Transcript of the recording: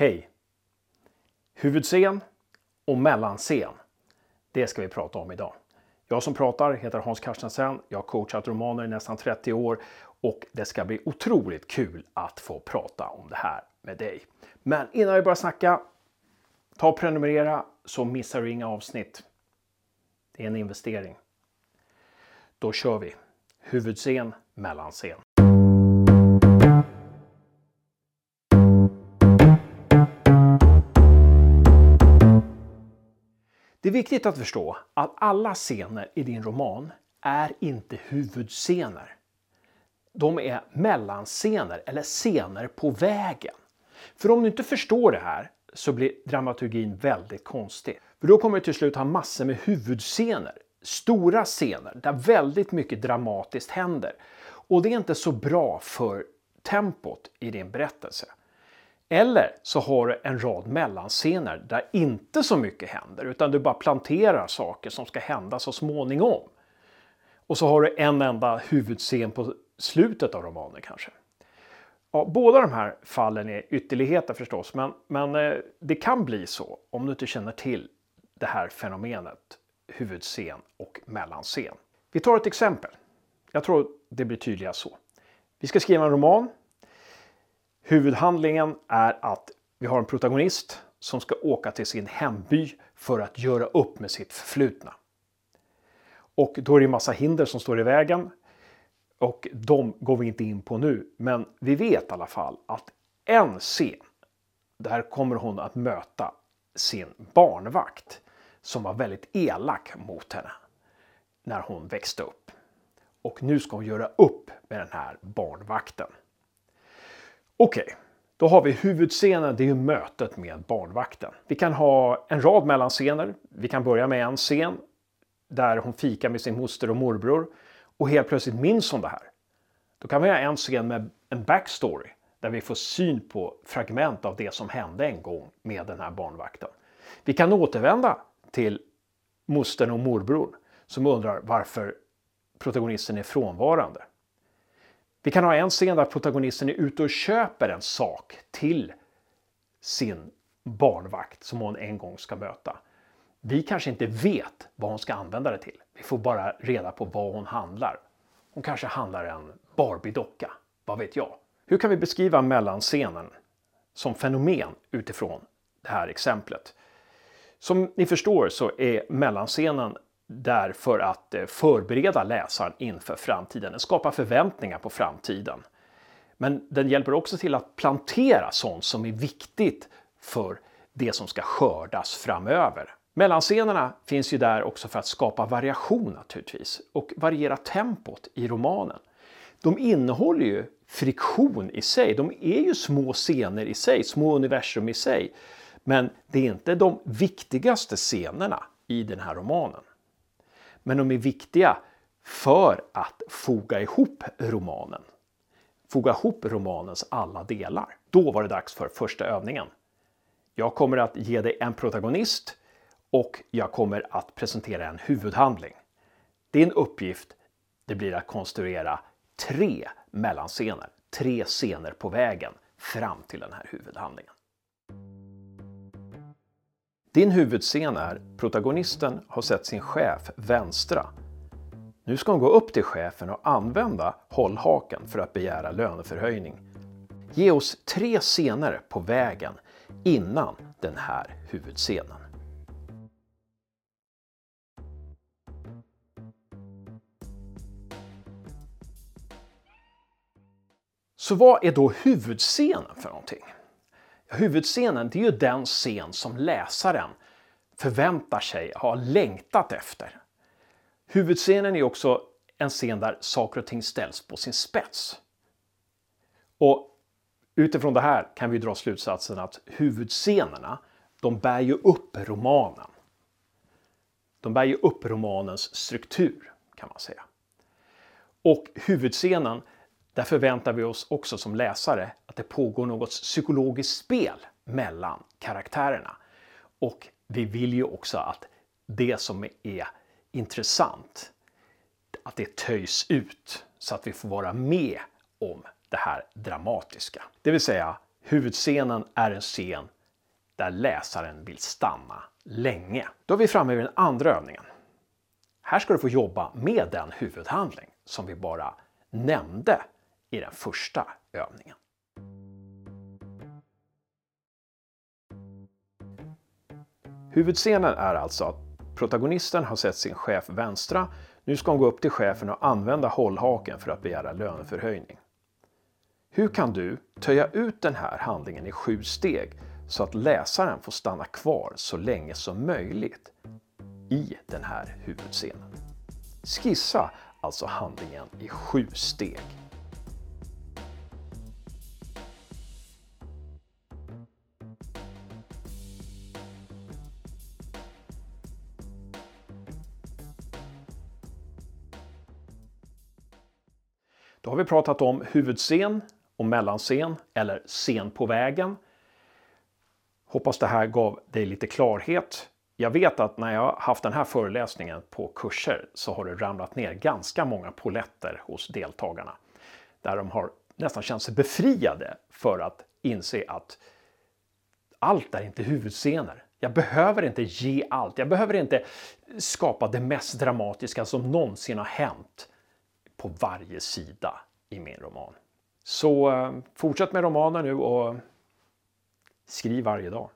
Hej! Huvudscen och mellanscen. Det ska vi prata om idag. Jag som pratar heter Hans Carstensen. Jag har coachat romaner i nästan 30 år och det ska bli otroligt kul att få prata om det här med dig. Men innan vi börjar snacka, ta och prenumerera så missar du inga avsnitt. Det är en investering. Då kör vi! Huvudscen, mellanscen. Det är viktigt att förstå att alla scener i din roman är inte huvudscener. De är mellanscener eller scener på vägen. För om du inte förstår det här så blir dramaturgin väldigt konstig. För då kommer du till slut ha massor med huvudscener. Stora scener där väldigt mycket dramatiskt händer. Och det är inte så bra för tempot i din berättelse. Eller så har du en rad mellanscener där inte så mycket händer utan du bara planterar saker som ska hända så småningom. Och så har du en enda huvudscen på slutet av romanen kanske. Ja, båda de här fallen är ytterligheter förstås, men, men eh, det kan bli så om du inte känner till det här fenomenet huvudscen och mellanscen. Vi tar ett exempel. Jag tror det blir tydligast så. Vi ska skriva en roman Huvudhandlingen är att vi har en protagonist som ska åka till sin hemby för att göra upp med sitt förflutna. Och då är det en massa hinder som står i vägen. Och de går vi inte in på nu. Men vi vet i alla fall att en scen, där kommer hon att möta sin barnvakt som var väldigt elak mot henne när hon växte upp. Och nu ska hon göra upp med den här barnvakten. Okej, okay. då har vi huvudscenen, det är ju mötet med barnvakten. Vi kan ha en rad mellanscener. Vi kan börja med en scen där hon fikar med sin moster och morbror och helt plötsligt minns hon det här. Då kan vi ha en scen med en backstory där vi får syn på fragment av det som hände en gång med den här barnvakten. Vi kan återvända till mostern och morbror som undrar varför protagonisten är frånvarande. Vi kan ha en scen där protagonisten är ute och köper en sak till sin barnvakt som hon en gång ska möta. Vi kanske inte vet vad hon ska använda det till. Vi får bara reda på vad hon handlar. Hon kanske handlar en Barbie-docka. Vad vet jag? Hur kan vi beskriva mellanscenen som fenomen utifrån det här exemplet? Som ni förstår så är mellanscenen där för att eh, förbereda läsaren inför framtiden. Den skapar förväntningar på framtiden. Men den hjälper också till att plantera sånt som är viktigt för det som ska skördas framöver. Mellanscenerna finns ju där också för att skapa variation naturligtvis och variera tempot i romanen. De innehåller ju friktion i sig. De är ju små scener i sig, små universum i sig. Men det är inte de viktigaste scenerna i den här romanen. Men de är viktiga för att foga ihop romanen. Foga ihop romanens alla delar. Då var det dags för första övningen. Jag kommer att ge dig en protagonist och jag kommer att presentera en huvudhandling. Din uppgift det blir att konstruera tre mellanscener, tre scener på vägen fram till den här huvudhandlingen. Din huvudscen är protagonisten har sett sin chef vänstra. Nu ska hon gå upp till chefen och använda hållhaken för att begära löneförhöjning. Ge oss tre scener på vägen innan den här huvudscenen. Så vad är då huvudscenen för någonting? Huvudscenen det är ju den scen som läsaren förväntar sig, har längtat efter. Huvudscenen är också en scen där saker och ting ställs på sin spets. Och utifrån det här kan vi dra slutsatsen att huvudscenerna, de bär ju upp romanen. De bär ju upp romanens struktur kan man säga. Och huvudscenen där förväntar vi oss också som läsare att det pågår något psykologiskt spel mellan karaktärerna. Och vi vill ju också att det som är intressant, att det töjs ut så att vi får vara med om det här dramatiska. Det vill säga, Huvudscenen är en scen där läsaren vill stanna länge. Då är vi framme vid den andra övningen. Här ska du få jobba med den huvudhandling som vi bara nämnde i den första övningen. Huvudscenen är alltså att protagonisten har sett sin chef vänstra. Nu ska hon gå upp till chefen och använda hållhaken för att begära löneförhöjning. Hur kan du töja ut den här handlingen i sju steg så att läsaren får stanna kvar så länge som möjligt i den här huvudscenen? Skissa alltså handlingen i sju steg. Då har vi pratat om huvudscen och mellanscen eller scen på vägen. Hoppas det här gav dig lite klarhet. Jag vet att när jag haft den här föreläsningen på kurser så har det ramlat ner ganska många poletter hos deltagarna. Där de har nästan känt sig befriade för att inse att allt är inte huvudscener. Jag behöver inte ge allt. Jag behöver inte skapa det mest dramatiska som någonsin har hänt på varje sida i min roman. Så eh, fortsätt med romanen nu och skriv varje dag.